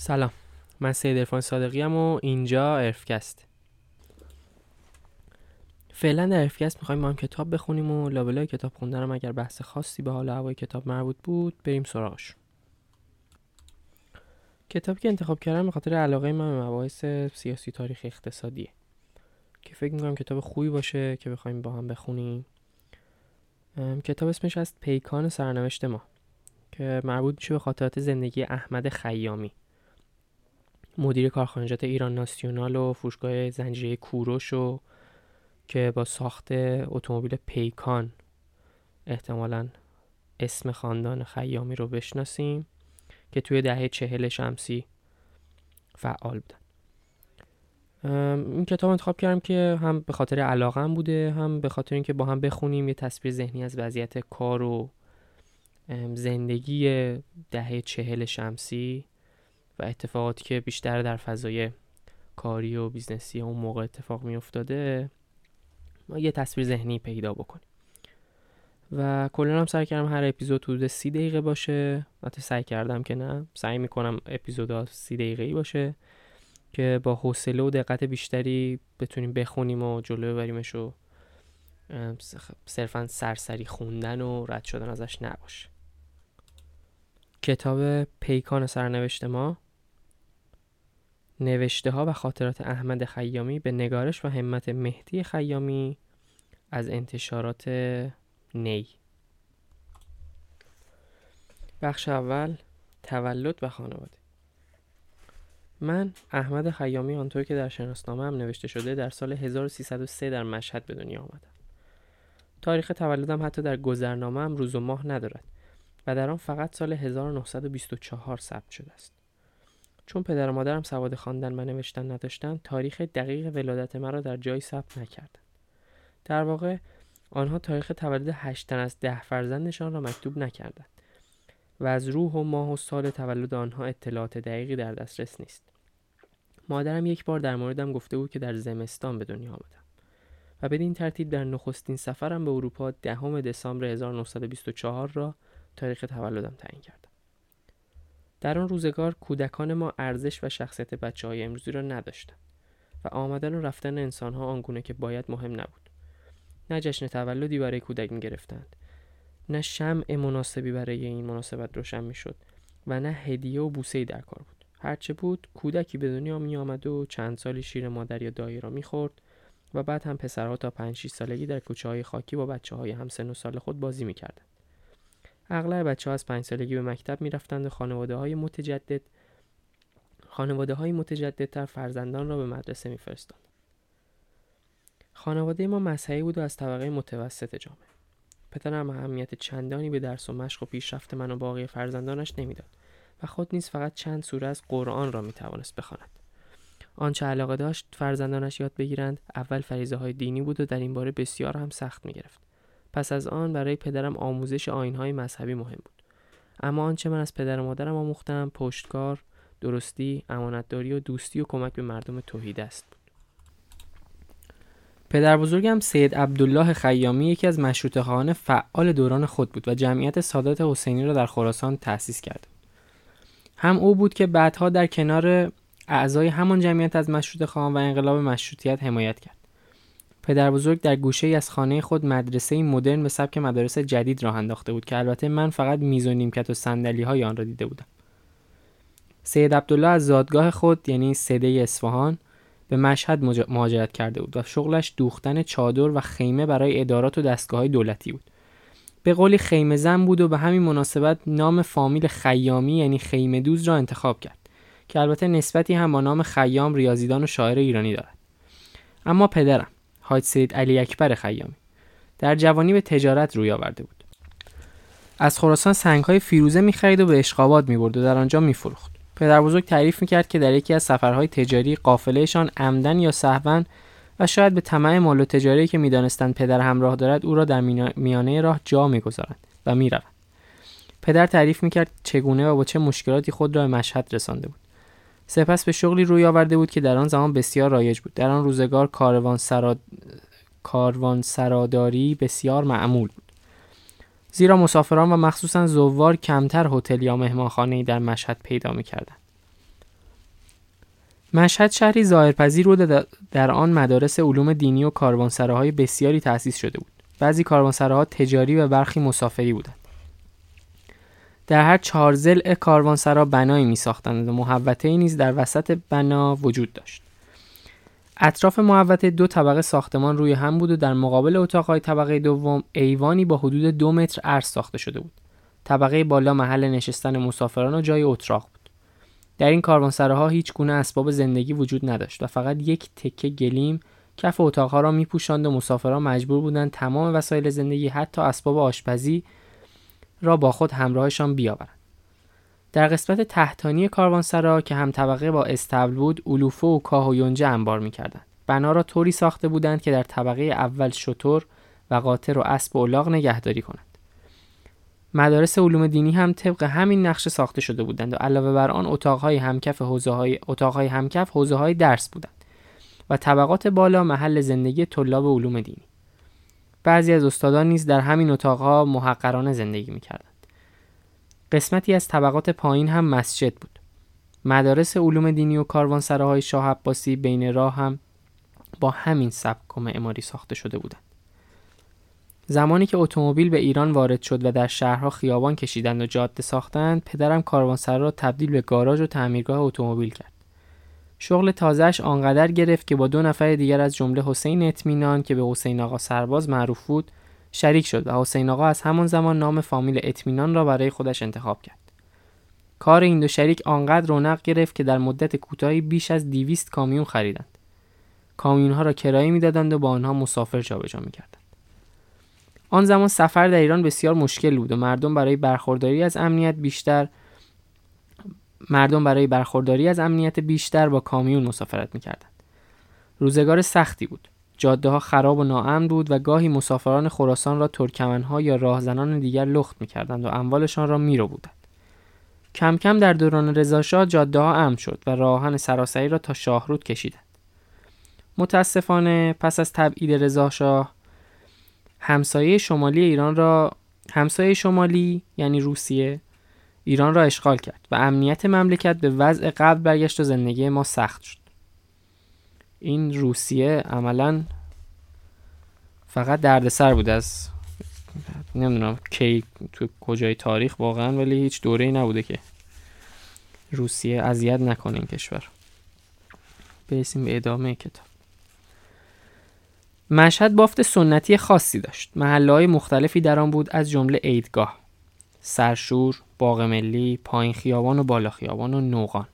سلام. من سید ارفان صادقی هم و اینجا ارفکست. فعلا در ارفکست می‌خوایم با هم کتاب بخونیم و لابلای کتاب خوندنم اگر بحث خاصی به حال هوای کتاب مربوط بود بریم سراغش. کتابی که انتخاب کردم به خاطر علاقه من به مباحث سیاسی تاریخ اقتصادیه. که فکر می‌کنم کتاب خوبی باشه که بخوایم با هم بخونیم. کتاب اسمش از پیکان سرنوشت ما که مربوط میشه به خاطرات زندگی احمد خیامی. مدیر کارخانجات ایران ناسیونال و فروشگاه زنجیره کوروش و که با ساخت اتومبیل پیکان احتمالا اسم خاندان خیامی رو بشناسیم که توی دهه چهل شمسی فعال بودن. این کتاب انتخاب کردم که هم به خاطر علاقم بوده هم به خاطر اینکه با هم بخونیم یه تصویر ذهنی از وضعیت کار و زندگی دهه چهل شمسی. و اتفاقاتی که بیشتر در فضای کاری و business ی اون موقع اتفاق می افتاده ما یه تصویر ذهنی پیدا بکنیم. و کلا هم سعی کردم هر اپیزود حدود سی دقیقه باشه. حتی سعی کردم که نه. سعی می‌کنم اپیزودها سی دقیقه ای باشه که با حوصله و دقت بیشتری بتونیم بخونیم و جلو ببریمش و صرفا سرسری خوندن و رد شدن ازش نباشه. کتاب پیکان سرنوشت ما. نوشته ها و خاطرات احمد خیامی به نگارش و همت مهدی خیامی از انتشارات نی. بخش اول تولد و خانواده. من احمد خیامی آنطور که در شناسنامه هم نوشته شده در سال 1303 در مشهد به دنیا آمدم. تاریخ تولدم حتی در گذرنامه هم روز و ماه ندارد و در آن فقط سال 1924 ثبت شده است. چون پدر و مادرم سواد خواندن و نوشتن نداشتند تاریخ دقیق ولادت مرا در جایی ثبت نکردند در واقع آنها تاریخ تولد هشت تن از ده فرزندشان را مکتوب نکردند و از روح و ماه و سال تولد آنها اطلاعات دقیقی در دسترس نیست. مادرم یک بار در موردم گفته بود که در زمستان به دنیا آمدم و بدین ترتیب در نخستین سفرم به اروپا دهم دسامبر 1924 را تاریخ تولدم تعیین کردم. در آن روزگار کودکان ما ارزش و شخصیت بچه های امروزی را نداشتند و آمدن و رفتن انسان ها آنگونه که باید مهم نبود نه جشن تولدی برای کودک می گرفتند نه شمع مناسبی برای این مناسبت روشن می شد و نه هدیه و بوسه در کار بود هرچه بود کودکی به دنیا می آمد و چند سالی شیر مادر یا دایی را می خورد و بعد هم پسرها تا 5 6 سالگی در کوچه های خاکی با بچه های همسن و سال خود بازی می کردند. اغلب بچه ها از پنج سالگی به مکتب می رفتند و خانواده های متجدد خانواده های متجددتر فرزندان را به مدرسه می فرستند. خانواده ما مذهبی بود و از طبقه متوسط جامعه. پدرم اهمیت چندانی به درس و مشق و پیشرفت من و باقی فرزندانش نمی‌داد و خود نیز فقط چند سوره از قرآن را می توانست بخواند. آنچه علاقه داشت فرزندانش یاد بگیرند اول فریزه های دینی بود و در این باره بسیار هم سخت می گرفت. پس از آن برای پدرم آموزش آینهای مذهبی مهم بود اما آنچه من از پدر و مادرم آموختم پشتکار درستی امانتداری و دوستی و کمک به مردم توحید است بود پدر بزرگم سید عبدالله خیامی یکی از مشروط خواهان فعال دوران خود بود و جمعیت سادات حسینی را در خراسان تأسیس کرد. هم او بود که بعدها در کنار اعضای همان جمعیت از مشروط خواهان و انقلاب مشروطیت حمایت کرد. پدر بزرگ در گوشه ای از خانه خود مدرسه مدرن به سبک مدارس جدید راه انداخته بود که البته من فقط میز و نیمکت و صندلی های آن را دیده بودم. سید عبدالله از زادگاه خود یعنی سده اصفهان به مشهد مهاجرت کرده بود و شغلش دوختن چادر و خیمه برای ادارات و دستگاه های دولتی بود. به قولی خیمه زن بود و به همین مناسبت نام فامیل خیامی یعنی خیمه دوز را انتخاب کرد که البته نسبتی هم با نام خیام ریاضیدان و شاعر ایرانی دارد. اما پدرم حاج سید علی اکبر خیامی. در جوانی به تجارت روی آورده بود. از خراسان سنگهای فیروزه می‌خرید و به اشقاباد می‌برد و در آنجا میفروخت. پدر بزرگ تعریف می‌کرد که در یکی از سفرهای تجاری قافلهشان عمدن یا سهوا و شاید به طمع مال و تجاری که می‌دانستند پدر همراه دارد او را در میانه راه جا می‌گذارند و می‌روند. پدر تعریف می‌کرد چگونه و با چه مشکلاتی خود را به مشهد رسانده بود. سپس به شغلی روی آورده بود که در آن زمان بسیار رایج بود در آن روزگار کاروان, سراد... کاروان سراداری بسیار معمول بود زیرا مسافران و مخصوصا زوار کمتر هتل یا مهمانخانه در مشهد پیدا می‌کردند مشهد شهری ظاهرپذیر بود در آن مدارس علوم دینی و کاروانسراهای بسیاری تأسیس شده بود. بعضی کاروانسراها تجاری و برخی مسافری بودند. در هر چهار ضلع کاروانسرا بنایی می ساختند و محوطه نیز در وسط بنا وجود داشت. اطراف محوطه دو طبقه ساختمان روی هم بود و در مقابل اتاقهای طبقه دوم ایوانی با حدود دو متر عرض ساخته شده بود. طبقه بالا محل نشستن مسافران و جای اتراق بود. در این کاروانسراها هیچ گونه اسباب زندگی وجود نداشت و فقط یک تکه گلیم کف اتاقها را میپوشاند و مسافران مجبور بودند تمام وسایل زندگی حتی اسباب آشپزی را با خود همراهشان بیاورند. در قسمت تحتانی کاروانسرا که هم طبقه با استبل بود علوفه و کاه و یونجه انبار می‌کردند. بنا را طوری ساخته بودند که در طبقه اول شطور و قاطر و اسب و الاغ نگهداری کنند. مدارس علوم دینی هم طبق همین نقشه ساخته شده بودند و علاوه بر آن اتاقهای همکف حوزه های اتاقهای همکف حوزه های درس بودند و طبقات بالا محل زندگی طلاب علوم دینی. بعضی از استادان نیز در همین اتاقها محقرانه زندگی می‌کردند. قسمتی از طبقات پایین هم مسجد بود. مدارس علوم دینی و کاروانسراهای شاه عباسی بین راه هم با همین سبک و معماری ساخته شده بودند. زمانی که اتومبیل به ایران وارد شد و در شهرها خیابان کشیدند و جاده ساختند پدرم کاروانسرا را تبدیل به گاراژ و تعمیرگاه اتومبیل کرد. شغل تازهش آنقدر گرفت که با دو نفر دیگر از جمله حسین اطمینان که به حسین آقا سرباز معروف بود شریک شد و حسین آقا از همان زمان نام فامیل اطمینان را برای خودش انتخاب کرد. کار این دو شریک آنقدر رونق گرفت که در مدت کوتاهی بیش از 200 کامیون خریدند. کامیون ها را کرایه می‌دادند و با آنها مسافر جابجا می‌کردند. آن زمان سفر در ایران بسیار مشکل بود و مردم برای برخورداری از امنیت بیشتر مردم برای برخورداری از امنیت بیشتر با کامیون مسافرت می‌کردند. روزگار سختی بود. جاده ها خراب و ناامن بود و گاهی مسافران خراسان را ترکمنها یا راهزنان دیگر لخت می‌کردند و اموالشان را میرو بودند. کم کم در دوران رضاشاه جاده ها امن شد و راهن سراسری را تا شاهرود کشیدند. متاسفانه پس از تبعید رضاشاه همسایه شمالی ایران را همسایه شمالی یعنی روسیه ایران را اشغال کرد و امنیت مملکت به وضع قبل برگشت و زندگی ما سخت شد. این روسیه عملا فقط دردسر بود از نمی‌دونم کی تو کجای تاریخ واقعا ولی هیچ دوره ای نبوده که روسیه اذیت نکنه این کشور. برسیم به ادامه کتاب. مشهد بافت سنتی خاصی داشت. محله های مختلفی در آن بود از جمله عیدگاه سرشور باغ ملی پایین خیابان و بالا خیابان و نوغان.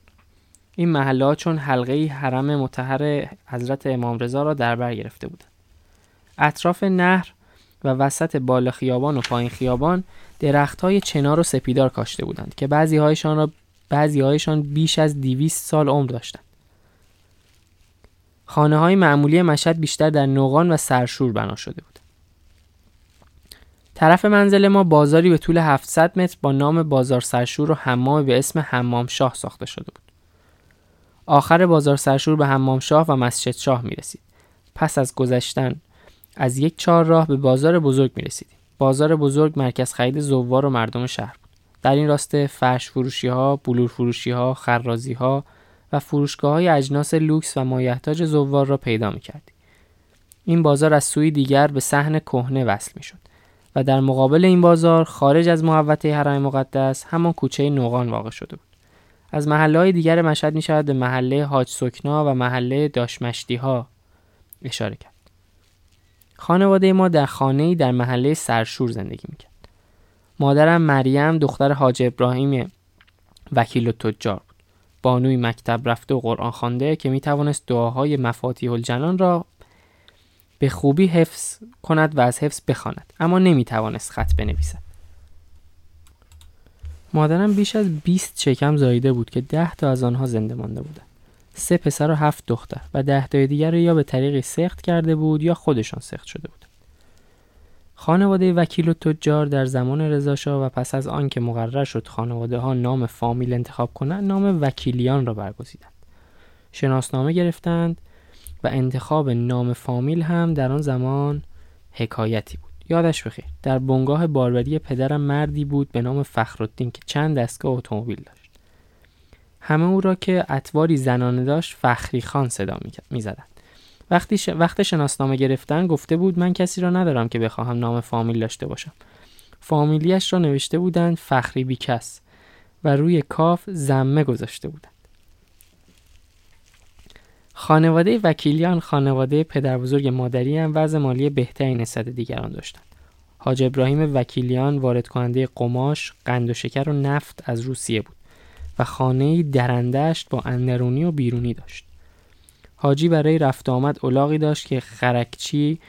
این محله چون حلقه حرم متحر حضرت امام رضا را در بر گرفته بودند. اطراف نهر و وسط بالا خیابان و پایین خیابان درخت های چنار و سپیدار کاشته بودند که بعضی هایشان را بعضی هایشان بیش از 200 سال عمر داشتند. خانه های معمولی مشهد بیشتر در نوغان و سرشور بنا شده بود. طرف منزل ما بازاری به طول 700 متر با نام بازار سرشور و حمام به اسم حمام شاه ساخته شده بود. آخر بازار سرشور به حمام شاه و مسجد شاه می رسید. پس از گذشتن از یک چهار راه به بازار بزرگ می رسیدیم. بازار بزرگ مرکز خرید زوار و مردم شهر بود. در این راسته فرش فروشی ها، بلور فروشی ها، خرازی ها و فروشگاه های اجناس لوکس و مایحتاج زوار را پیدا می کردی. این بازار از سوی دیگر به صحن کهنه وصل می شد و در مقابل این بازار خارج از محوطه حرم مقدس همان کوچه نوغان واقع شده بود. از محله های دیگر مشهد می شود به محله حاج سکنا و محله داشمشتی ها اشاره کرد. خانواده ما در خانه در محله سرشور زندگی می کرد. مادرم مریم دختر حاج ابراهیم وکیل و تجار بود. بانوی مکتب رفته و قرآن خوانده که می توانست دعاهای مفاتیح الجنان را به خوبی حفظ کند و از حفظ بخواند. اما نمی توانست خط بنویسد. مادرم بیش از 20 شکم زاییده بود که ده تا از آنها زنده مانده بودند. سه پسر و هفت دختر و ده تای دیگر را یا به طریقی سخت کرده بود یا خودشان سخت شده بود. خانواده وکیل و تجار در زمان رضاشاه و پس از آن که مقرر شد خانواده ها نام فامیل انتخاب کنند نام وکیلیان را برگزیدند. شناسنامه گرفتند و انتخاب نام فامیل هم در آن زمان حکایتی بود. یادش بخیر در بنگاه باربری پدرم مردی بود به نام فخرالدین که چند دستگاه اتومبیل داشت. همه او را که اتواری زنانه داشت فخری خان صدا می‌زدند وقتی ش... وقت شناسنامه گرفتن گفته بود من کسی را ندارم که بخواهم نام فامیل داشته باشم. فامیلیش را نوشته بودند فخری بیکس و روی کاف زمه گذاشته بودند. خانواده وکیلیان خانواده پدر بزرگ مادری هم وضع مالی بهتری نسبت دیگران داشتند. حاج ابراهیم وکیلیان وارد کننده قماش، قند و شکر و نفت از روسیه بود و خانه درندشت با اندرونی و بیرونی داشت. حاجی برای رفت آمد اولاغی داشت که خرکچی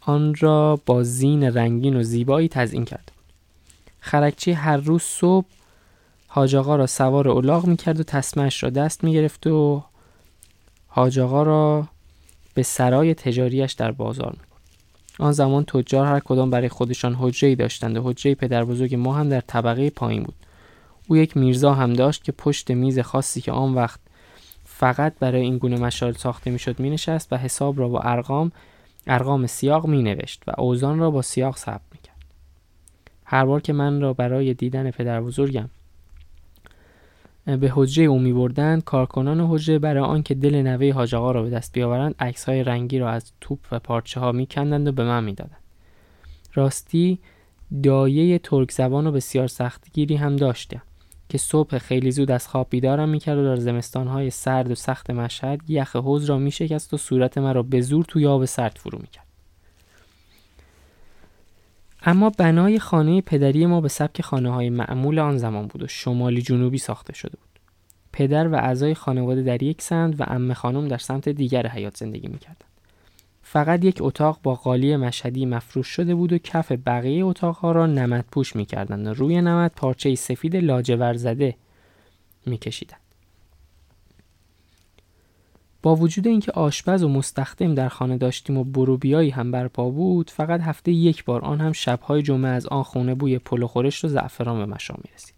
آن را با زین رنگین و زیبایی تزئین کرد. خرکچی هر روز صبح حاج آقا را سوار اولاغ می‌کرد و تسمش را دست می‌گرفت و حاج را به سرای تجاریش در بازار می آن زمان تجار هر کدام برای خودشان حجره داشتند و حجره پدر بزرگ ما هم در طبقه پایین بود او یک میرزا هم داشت که پشت میز خاصی که آن وقت فقط برای این گونه مشارل ساخته می‌شد می نشست و حساب را با ارقام ارقام سیاق می نوشت و اوزان را با سیاق ثبت می کرد. هر بار که من را برای دیدن پدر بزرگم به حجره او می بردند کارکنان حجره برای آنکه دل نوه حاج را به دست بیاورند های رنگی را از توپ و پارچه ها می کندند و به من می‌دادند. راستی دایه ترک زبان و بسیار سختگیری هم داشتم که صبح خیلی زود از خواب بیدارم می‌کرد و در زمستانهای سرد و سخت مشهد یخ حوز را میشکست و صورت مرا به زور توی آب سرد فرو می‌کرد. اما بنای خانه پدری ما به سبک خانه های معمول آن زمان بود و شمالی جنوبی ساخته شده بود. پدر و اعضای خانواده در یک سمت و امه خانم در سمت دیگر حیات زندگی می‌کردند. فقط یک اتاق با قالی مشهدی مفروش شده بود و کف بقیه اتاقها را نمد پوش می‌کردند و روی نمد پارچه سفید لاجور زده میکشیدند. با وجود اینکه آشپز و مستخدم در خانه داشتیم و بروبیایی هم برپا بود فقط هفته یک بار آن هم شبهای جمعه از آن خونه بوی پل و خورشت و زعفران به مشام می‌رسید.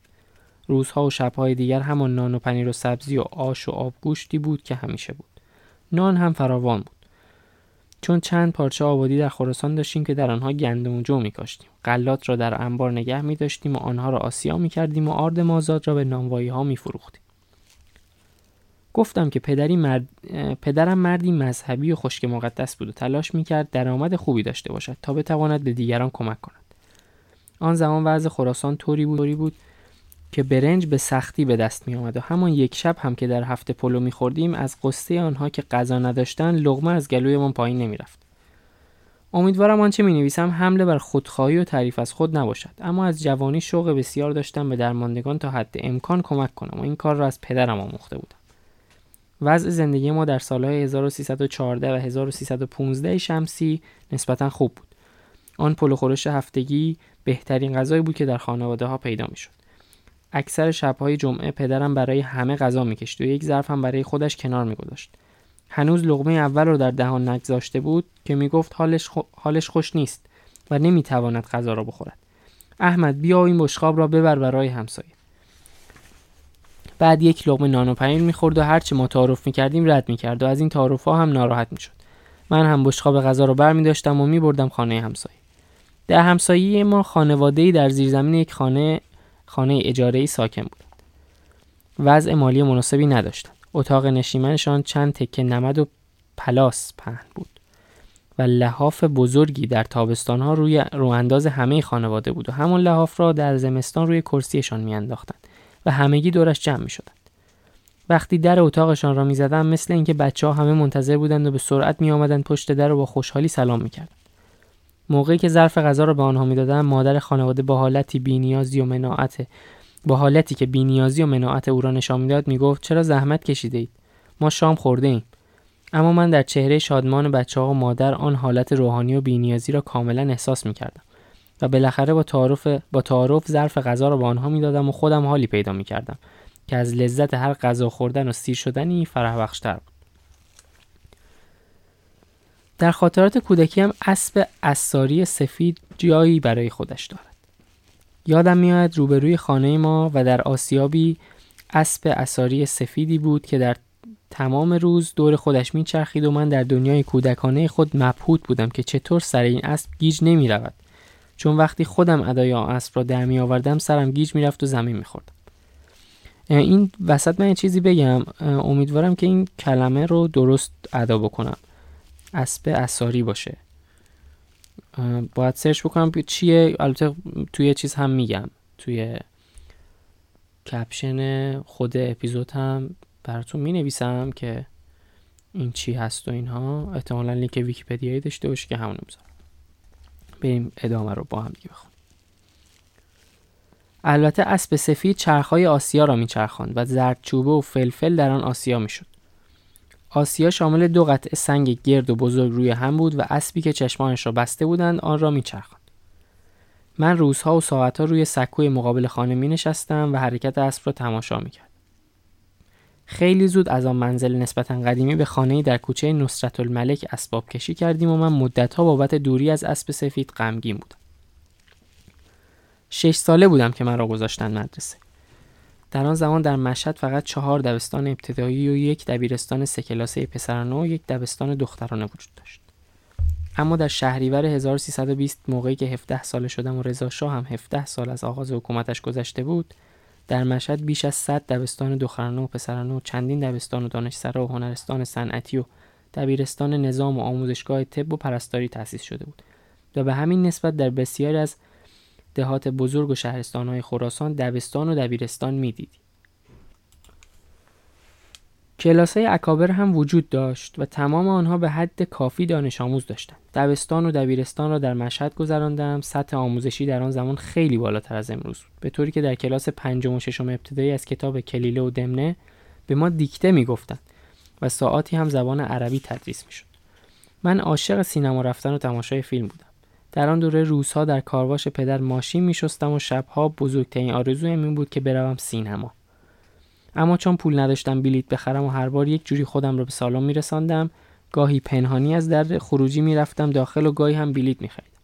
روزها و شبهای دیگر همان نان و پنیر و سبزی و آش و آبگوشتی بود که همیشه بود. نان هم فراوان بود. چون چند پارچه آبادی در خراسان داشتیم که در آنها گندم و جو میکاشتیم. قلات را در انبار نگه می داشتیم و آنها را آسیا می کردیم و آرد مازاد را به نانوایی ها می. گفتم که پدری مرد... پدرم مردی مذهبی و خشک مقدس بود و تلاش می‌کرد درآمد خوبی داشته باشد تا بتواند به دیگران کمک کند آن زمان وضع خراسان طوری بود, طوری بود که برنج به سختی به دست می آمد و همان یک شب هم که در هفته پلو می خوردیم از قصه آنها که غذا نداشتن لغمه از گلویمان پایین نمی رفت. امیدوارم آنچه می نویسم حمله بر خودخواهی و تعریف از خود نباشد اما از جوانی شوق بسیار داشتم به درماندگان تا حد امکان کمک کنم و این کار را از پدرم آموخته بودم وضع زندگی ما در سالهای 1314 و 1315 شمسی نسبتا خوب بود. آن پلو خورش هفتگی بهترین غذایی بود که در خانواده ها پیدا می شد. اکثر شبهای جمعه پدرم برای همه غذا می‌کشید و یک ظرف هم برای خودش کنار میگذاشت. هنوز لغمه اول رو در دهان نگذاشته بود که می‌گفت حالش, حالش خوش نیست و نمی‌تواند غذا را بخورد. احمد بیا این بشقاب را ببر برای همسایه. بعد یک لقمه نان و پنیر می‌خورد و هرچی ما تعارف می‌کردیم رد می‌کرد و از این تعارف ها هم ناراحت می‌شد. من هم بشقاب غذا رو بر داشتم و میبردم خانه همسایه. در همسایه ما خانواده در زیرزمین یک خانه خانه اجاره ای ساکن بود. وضع مالی مناسبی نداشتند اتاق نشیمنشان چند تکه نمد و پلاس پهن بود و لحاف بزرگی در تابستان ها روی رو انداز همه خانواده بود و همون لحاف را در زمستان روی کرسیشان میانداختند و همگی دورش جمع می شدند. وقتی در اتاقشان را می زدن مثل اینکه بچه ها همه منتظر بودند و به سرعت می آمدند پشت در و با خوشحالی سلام می کردند. موقعی که ظرف غذا را به آنها می‌دادند مادر خانواده با حالتی بینیازی و مناعت با حالتی که بینیازی و مناعت او را نشان می‌داد می‌گفت چرا زحمت کشیده اید ما شام خورده ایم اما من در چهره شادمان بچه ها و مادر آن حالت روحانی و بینیازی را کاملا احساس می کردم. و بالاخره با تعارف با تعارف ظرف غذا را به آنها می‌دادم و خودم حالی پیدا می‌کردم که از لذت هر غذا خوردن و سیر شدنی فرح بخشتر بود. در خاطرات کودکی هم اسب اساری سفید جایی برای خودش دارد. یادم میآید روبروی خانه ما و در آسیابی اسب اساری سفیدی بود که در تمام روز دور خودش میچرخید و من در دنیای کودکانه خود مبهوت بودم که چطور سر این اسب گیج نمی رود چون وقتی خودم ادای اسب را در می آوردم سرم گیج می‌رفت و زمین میخوردم این وسط من چیزی بگم. امیدوارم که این کلمه رو درست ادا بکنم. اسب اساری باشه. باید search بکنم چیه. البته توی چیز هم میگم. توی caption خود اپیزود هم براتون می نویسم که این چی هست و اینها. احتمالا لینک ویکیپدیایی داشته باشه که همونو می‌ذارم. بریم ادامه رو با هم دیگه بخونیم. البته اسب سفید چرخهای آسیا را میچرخاند و زردچوبه و فلفل در آن آسیا می‌شد. آسیا شامل دو قطعه سنگ گرد و بزرگ روی هم بود و اسبی که چشمانش را بسته بودند آن را میچرخاند. من روزها و ساعتها روی سکوی مقابل خانه می نشستم و حرکت اسب را تماشا می کرد. خیلی زود از آن منزل نسبتا قدیمی به خانه در کوچه نصرت الملک اسباب کشی کردیم و من مدتها بابت دوری از اسب سفید غمگین بودم. شش ساله بودم که من را گذاشتن مدرسه. در آن زمان در مشهد فقط چهار دبستان ابتدایی و یک دبیرستان سه کلاسه پسرانه و یک دبستان دخترانه وجود داشت. اما در شهریور 1320 موقعی که 17 ساله شدم و رضا شاه هم 17 سال از آغاز حکومتش گذشته بود در مشهد بیش از 100 دبستان دخترانه و پسرانه و چندین دبستان و دانشسرا و هنرستان صنعتی و دبیرستان نظام و آموزشگاه طب و پرستاری تأسیس شده بود و به همین نسبت در بسیاری از دهات بزرگ و شهرستانهای خراسان دبستان و دبیرستان می‌دیدی کلاسای اکابر هم وجود داشت و تمام آنها به حد کافی دانش آموز داشتند. دبستان و دبیرستان را در مشهد گذراندم. سطح آموزشی در آن زمان خیلی بالاتر از امروز بود. به طوری که در کلاس پنجم و ششم ابتدایی از کتاب کلیله و دمنه به ما دیکته می‌گفتند و ساعاتی هم زبان عربی تدریس می‌شد. من عاشق سینما رفتن و تماشای فیلم بودم. در آن دوره روزها در کارواش پدر ماشین میشستم و شبها بزرگترین آرزویم این بود که بروم سینما. اما چون پول نداشتم بلیت بخرم و هر بار یک جوری خودم رو به سالن میرساندم گاهی پنهانی از در خروجی می‌رفتم داخل و گاهی هم بلیت میخریدم.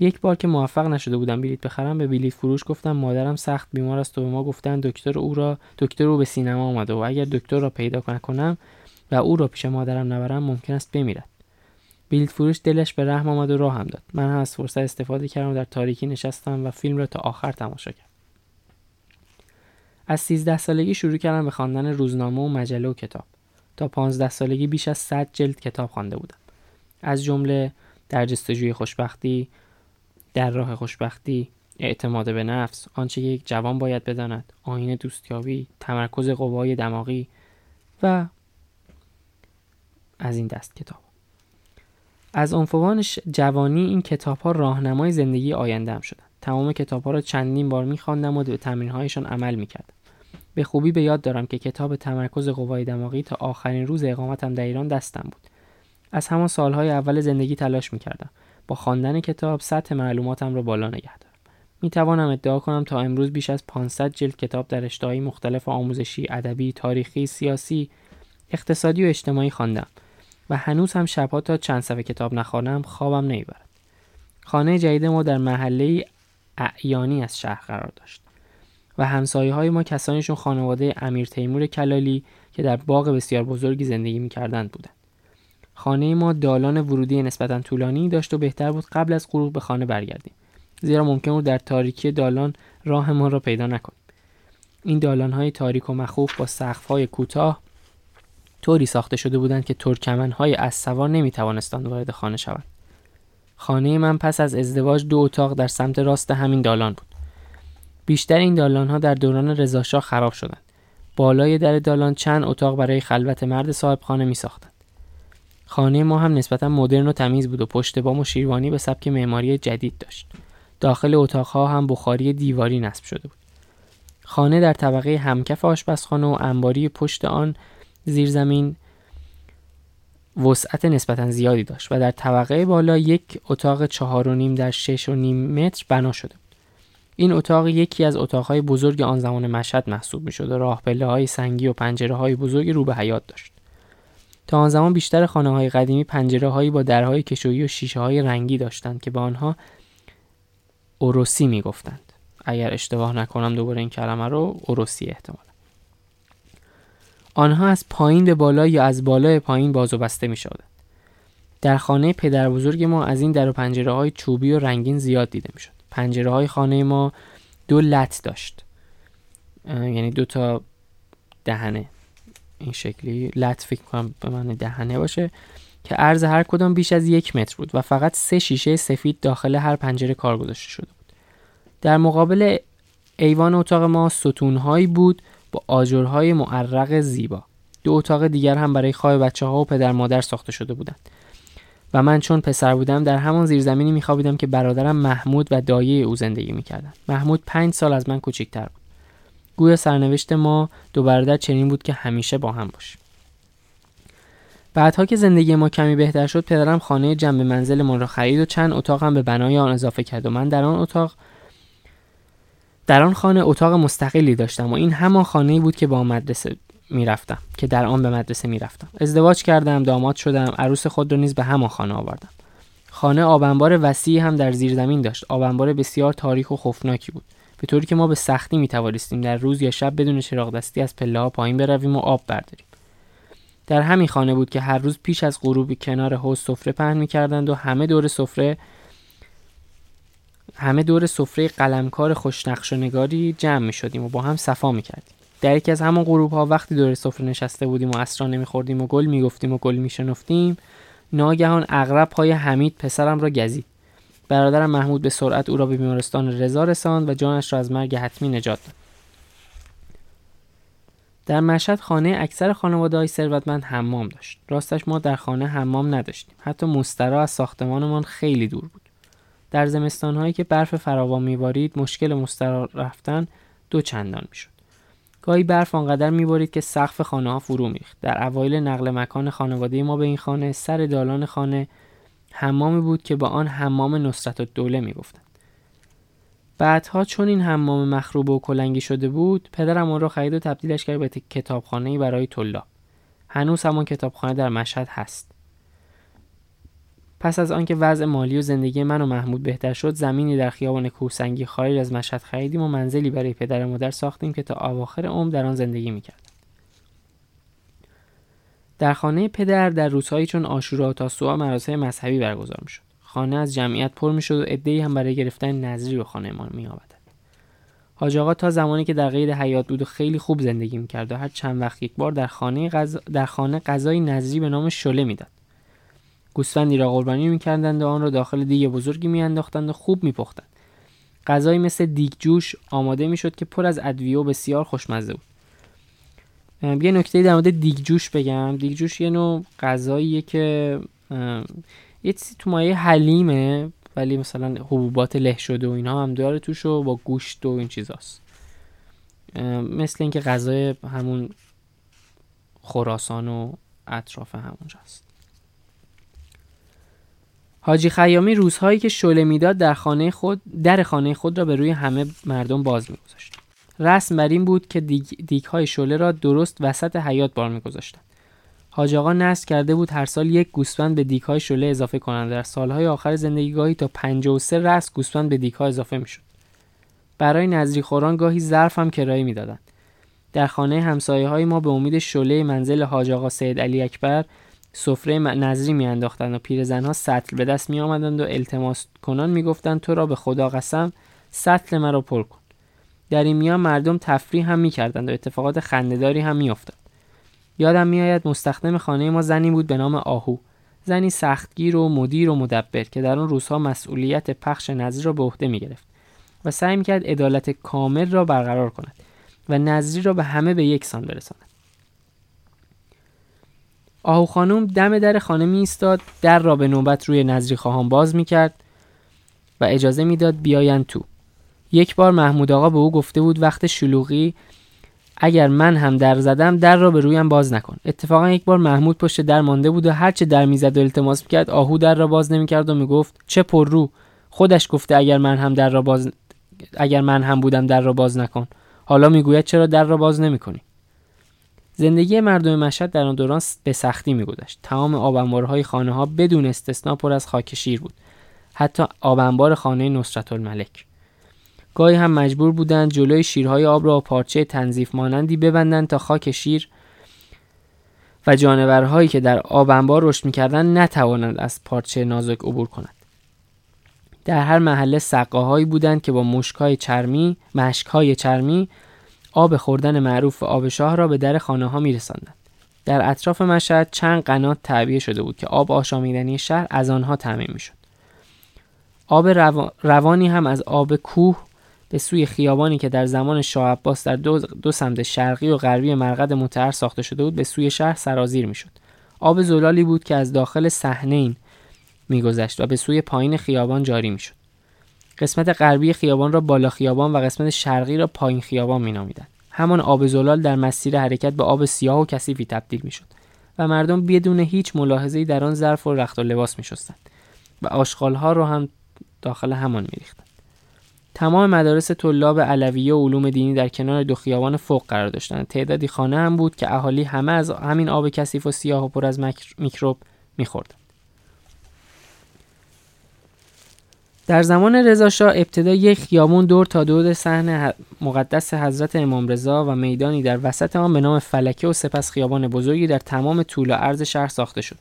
یک بار که موفق نشده بودم بلیت بخرم به بلیت فروش گفتم مادرم سخت بیمار است و به ما گفتن دکتر او را دکتر او به سینما آمده و اگر دکتر را پیدا نکنم و او را پیش مادرم نبرم ممکن است بمیرد. بلیت فروش دلش به رحم آمد و راه هم داد. من هم از فرصت استفاده کردم در تاریکی نشستم و فیلم را تا آخر تماشا کردم. از 13 سالگی شروع کردم به خواندن روزنامه و مجله و کتاب. تا 15 سالگی بیش از 100 جلد کتاب خوانده بودم. از جمله در جستجوی خوشبختی، در راه خوشبختی، اعتماد به نفس، آنچه یک جوان باید بداند، آین دوستیابی، تمرکز قوای دماغی و از این دست کتاب. از عنفوان جوانی این کتاب ها راهنمای زندگی آینده شدند. تمام کتاب ها را چندین بار میخواندم و به تمرین هایشان عمل می‌کردم. به خوبی به یاد دارم که کتاب تمرکز قوای دماغی تا آخرین روز اقامتم در ایران دستم بود. از همان سالهای اول زندگی تلاش می‌کردم. با خواندن کتاب سطح معلوماتم را بالا نگه دارم. می توانم ادعا کنم تا امروز بیش از 500 جلد کتاب در رشته‌های مختلف آموزشی، ادبی، تاریخی، سیاسی، اقتصادی و اجتماعی خواندم و هنوز هم شبها تا چند صفحه کتاب نخوانم خوابم نمی‌برد. خانه جدید ما در محله اعیانی از شهر قرار داشت. و همسایه های ما کسانیشون خانواده امیر تیمور کلالی که در باغ بسیار بزرگی زندگی می‌کردند بودند. خانه ما دالان ورودی نسبتا طولانی داشت و بهتر بود قبل از غروب به خانه برگردیم. زیرا ممکن بود در تاریکی دالان راه ما را پیدا نکنیم. این دالان های تاریک و مخوف با سقف های کوتاه طوری ساخته شده بودند که ترکمن های از سوار نمی توانستند وارد خانه شوند. خانه من پس از ازدواج دو اتاق در سمت راست همین دالان بود. بیشتر این دالان ها در دوران رضاشاه خراب شدند. بالای در دالان چند اتاق برای خلوت مرد صاحب خانه می ساختند. خانه ما هم نسبتا مدرن و تمیز بود و پشت بام و شیروانی به سبک معماری جدید داشت. داخل اتاقها هم بخاری دیواری نصب شده بود. خانه در طبقه همکف آشپزخانه و انباری پشت آن زیرزمین وسعت نسبتا زیادی داشت و در طبقه بالا یک اتاق چهار و نیم در شش و نیم متر بنا شده این اتاق یکی از اتاقهای بزرگ آن زمان مشهد محسوب می شد و راه پله های سنگی و پنجره های بزرگ رو به حیات داشت. تا آن زمان بیشتر خانه های قدیمی پنجره هایی با درهای کشویی و شیشه های رنگی داشتند که به آنها اوروسی می گفتند. اگر اشتباه نکنم دوباره این کلمه رو اوروسی احتمال. آنها از پایین به بالا یا از بالا پایین باز و بسته می شدند. در خانه پدر بزرگ ما از این در و پنجره های چوبی و رنگین زیاد دیده می شد. پنجره های خانه ما دو لط داشت. یعنی دو تا دهنه. این شکلی لط فکر کنم به من دهنه باشه که عرض هر کدام بیش از یک متر بود و فقط سه شیشه سفید داخل هر پنجره کار گذاشته شده بود. در مقابل ایوان اتاق ما ستونهایی بود با آجرهای معرق زیبا. دو اتاق دیگر هم برای خواب بچه ها و پدر مادر ساخته شده بودند. و من چون پسر بودم در همان زیرزمینی میخوابیدم که برادرم محمود و دایه او زندگی می‌کردند محمود پنج سال از من کوچکتر بود. گویا سرنوشت ما دو برادر چنین بود که همیشه با هم باشیم بعدها که زندگی ما کمی بهتر شد پدرم خانه جنب منزل ما را خرید و چند اتاق هم به بنای آن اضافه کرد و من در آن اتاق در آن خانه اتاق مستقلی داشتم و این همان خانه بود که با مدرسه می‌رفتم که در آن به مدرسه می‌رفتم. ازدواج کردم داماد شدم عروس خود را نیز به همان خانه آوردم. خانه آبنبار وسیعی هم در زیر زمین داشت. آبنبار بسیار تاریک و خوفناکی بود. به طوری که ما به سختی می توانستیم در روز یا شب بدون چراغ دستی از پله ها پایین برویم و آب برداریم. در همین خانه بود که هر روز پیش از غروب کنار حوض سفره پهن می‌کردند و همه دور سفره همه دور سفره قلمکار خوشنقش و نگاری جمع می شدیم و با هم صفا می کردیم. در یکی از همان غروب ها وقتی دور سفره نشسته بودیم و اسرا نمیخوردیم و گل می‌گفتیم و گل میشنفتیم ناگهان اغرب پای حمید پسرم را گزید. برادرم محمود به سرعت او را به بیمارستان رضا رساند و جانش را از مرگ حتمی نجات داد. در مشهد خانه اکثر خانواده های ثروتمند حمام داشت. راستش ما در خانه حمام نداشتیم. حتی مسترا از ساختمانمان خیلی دور بود. در زمستان هایی که برف فراوان میبارید مشکل مسترا رفتن دو چندان می‌شد. گاهی برف آنقدر میبارید که سقف خانه ها فرو میریخت. در اوایل نقل مکان خانواده ما به این خانه سر دالان خانه حمامی بود که با آن حمام نصرت الدوله می‌گفتند. بعدها چون این حمام مخروب و کلنگی شده بود پدرم آن را خرید و تبدیلش کرد به کتابخانه برای طلاب. هنوز همان کتابخانه در مشهد هست. پس از آنکه وضع مالی و زندگی من و محمود بهتر شد زمینی در خیابان کوهسنگی خارج از مشهد خریدیم و منزلی برای پدر و مادر ساختیم که تا اواخر عمر در آن زندگی می‌کرد در خانه پدر در روزهایی چون آشورا و تاسوعا مراسم مذهبی برگزار می‌شد. خانه از جمعیت پر می‌شد و عدهای هم برای گرفتن نظری به خانه ما میآمدند حاج آقا تا زمانی که در قید حیات بود و خیلی خوب زندگی می‌کرد و هر چند وقت یک بار در خانه غذا در خانه غذای نظری به نام شله می‌داد. گوسفندی را قربانی می‌کردند و آن را داخل دیگ بزرگی میانداختند و خوب میپختند. غذایی مثل دیگ جوش آماده می‌شد که پر از ادویه و بسیار خوشمزه بود. یه نکته در مورد دیگ جوش بگم. دیگ جوش یه نوع غذاییه که یه چیزی تو مایه حلیمه ولی مثلا حبوبات له شده و اینا هم داره توش و با گوشت و این چیزاست. مثل اینکه غذای همون خراسان و اطراف همونجاست. حاجی خیامی روزهایی که شله می‌داد در خانه خود در خانه خود را به روی همه مردم باز میگذاشت. رسم بر این بود که دیگ, های شله را درست وسط حیات بار میگذاشتند. حاج آقا نصب کرده بود هر سال یک گوسفند به دیگ های شله اضافه کنند. در سالهای آخر زندگی گاهی تا 53 رس گوسفند به دیگ ها اضافه می‌شد. برای نظری خوران گاهی ظرف هم کرایه می‌دادند. در خانه همسایه های ما به امید شله منزل حاج آقا سید علی اکبر سفره نظری میانداختند و پیرزنها سطل به دست می آمدند و التماس کنان می‌گفتند تو را به خدا قسم سطل مرا پر کن. در این میان مردم تفریح هم می‌کردند و اتفاقات خندهداری هم میافتاد. یادم میآید مستخدم خانه ما زنی بود به نام آهو. زنی سختگیر و مدیر و مدبر که در آن روزها مسئولیت پخش نظری را به عهده می‌گرفت و سعی می‌کرد عدالت کامل را برقرار کند و نظری را به همه به یک سان برساند. آهو خانم دم در خانه می ایستاد در را به نوبت روی نظری خواهان باز می کرد و اجازه می‌داد بیایند تو یک بار محمود آقا به او گفته بود وقت شلوغی اگر من هم در زدم در را به رویم باز نکن. اتفاقا یک بار محمود پشت در مانده بود و هرچه در می‌زد و التماس می‌کرد آهو در را باز نمی‌کرد و می‌گفت چه پر رو. خودش گفته اگر من هم در را باز اگر من هم بودم در را باز نکن. حالا می‌گوید چرا در را باز نمی‌کنی؟ زندگی مردم مشهد در آن دوران به سختی میگذشت. تمام آب خانه ها بدون استثنا پر از خاک شیر بود. حتی آب خانه نصرت الملک گاهی هم مجبور بودند جلوی شیرهای آب را پارچه تنظیف مانندی ببندند تا خاک شیر و جانورهایی که در آب انبار رشد می‌کردند نتوانند از پارچه نازک عبور کنند. در هر محله سقاهایی بودند که با مشکهای چرمی مشکهای چرمی آب خوردن معروف آب شاه را به در خانه ها می در اطراف مشهد چند قنات تعبیه شده بود که آب آشامیدنی شهر از آنها تعمین می شد. آب روانی هم از آب کوه به سوی خیابانی که در زمان شاه عباس در دو, دو سمت شرقی و غربی مرقد متحر ساخته شده بود به سوی شهر سرازیر می شد. آب زلالی بود که از داخل صحنین میگذشت و به سوی پایین خیابان جاری می‌شد. قسمت غربی خیابان را بالا خیابان و قسمت شرقی را پایین خیابان مینامیدند. همان آب زلال در مسیر حرکت به آب سیاه و کثیفی تبدیل می‌شد و مردم بدون هیچ ملاحظه‌ای در آن ظرف و رخت و لباس میشستند و آشغالها را هم داخل همان میریختند. تمام مدارس طلاب علویه و علوم دینی در کنار دو خیابان فوق قرار داشتند. تعدادی خانه هم بود که اهالی همه از همین آب کثیف و سیاه و پر از میکروب میخوردند. در زمان رضا ابتدا یک خیابون دور تا دور صحن مقدس حضرت امام رضا و میدانی در وسط آن به نام فلکه و سپس خیابان بزرگی در تمام طول و عرض شهر ساخته شد.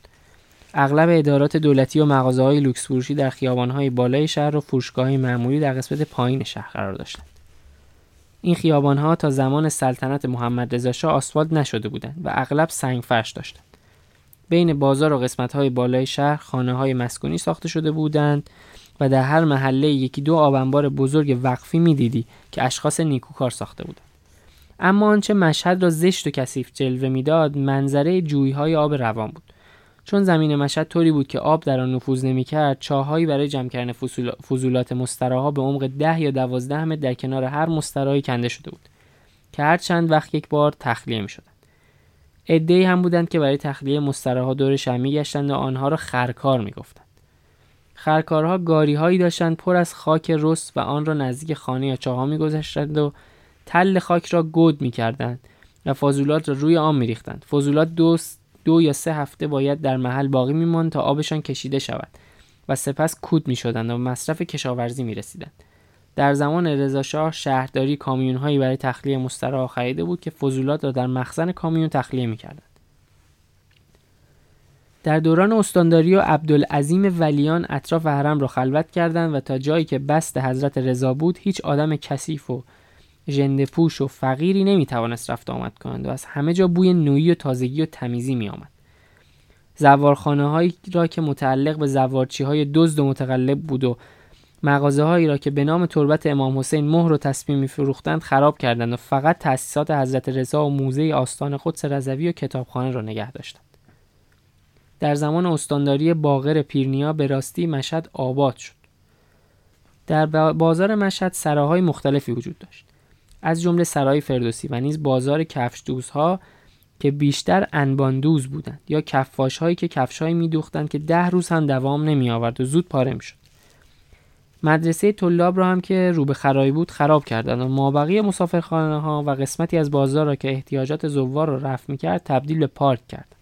اغلب ادارات دولتی و مغازه های لوکس فروشی در خیابان های بالای شهر و فروشگاه معمولی در قسمت پایین شهر قرار داشتند. این خیابان ها تا زمان سلطنت محمد رضا شاه آسفالت نشده بودند و اغلب سنگ فرش داشتند. بین بازار و قسمت های بالای شهر خانه های مسکونی ساخته شده بودند و در هر محله یکی دو آبنبار بزرگ وقفی می‌دیدی که اشخاص نیکوکار ساخته بودند اما آنچه مشهد را زشت و کثیف جلوه می‌داد منظره جویهای آب روان بود. چون زمین مشهد طوری بود که آب در آن نفوذ نمی‌کرد چاههایی برای جمع کردن فضولات مستراها به عمق ده یا دوازده متر در کنار هر مستراهی کنده شده بود که هر چند وقت یک بار تخلیه می شدند. هم بودند که برای تخلیه مستراها دور شمی گشتند و آنها را خرکار می خرکارها گاری هایی داشتند پر از خاک رس و آن را نزدیک خانه یا چاها میگذاشتند و تل خاک را گود می‌کردند و فاضولات را روی آن میریختند. فاضولات دو, دو یا سه هفته باید در محل باقی میماند تا آبشان کشیده شود و سپس کود می‌شدند و مصرف کشاورزی می‌رسیدند. در زمان رضاشاه شهرداری کامیون هایی برای تخلیه مستراح خریده بود که فضولات را در مخزن کامیون تخلیه می‌کردند. در دوران استانداری و عبدالعظیم ولیان اطراف حرم را خلوت کردند و تا جایی که بست حضرت رضا بود هیچ آدم کثیف و ژنده پوش و فقیری نمی‌توانست رفت آمد کنند و از همه جا بوی نوعی و تازگی و تمیزی می آمد. زوارخانه هایی را که متعلق به زوارچی های دزد و متقلب بود و مغازه هایی را که به نام تربت امام حسین مهر و می فروختند خراب کردند و فقط تأسیسات حضرت رضا و موزه آستان قدس رضوی و کتابخانه را نگه داشتند. در زمان استانداری باغر پیرنیا به راستی مشهد آباد شد. در بازار مشهد سراهای مختلفی وجود داشت. از جمله سرای فردوسی و نیز بازار کفش دوزها که بیشتر انباندوز بودند یا کفاش هایی که کفش هایی میدوختند که ده روز هم دوام نمی آورد و زود پاره می شد. مدرسه طلاب را هم که رو به خرابی بود خراب کردند و مابقی مسافرخانه ها و قسمتی از بازار را که احتیاجات زوار را رفع می کرد تبدیل به پارک کرد.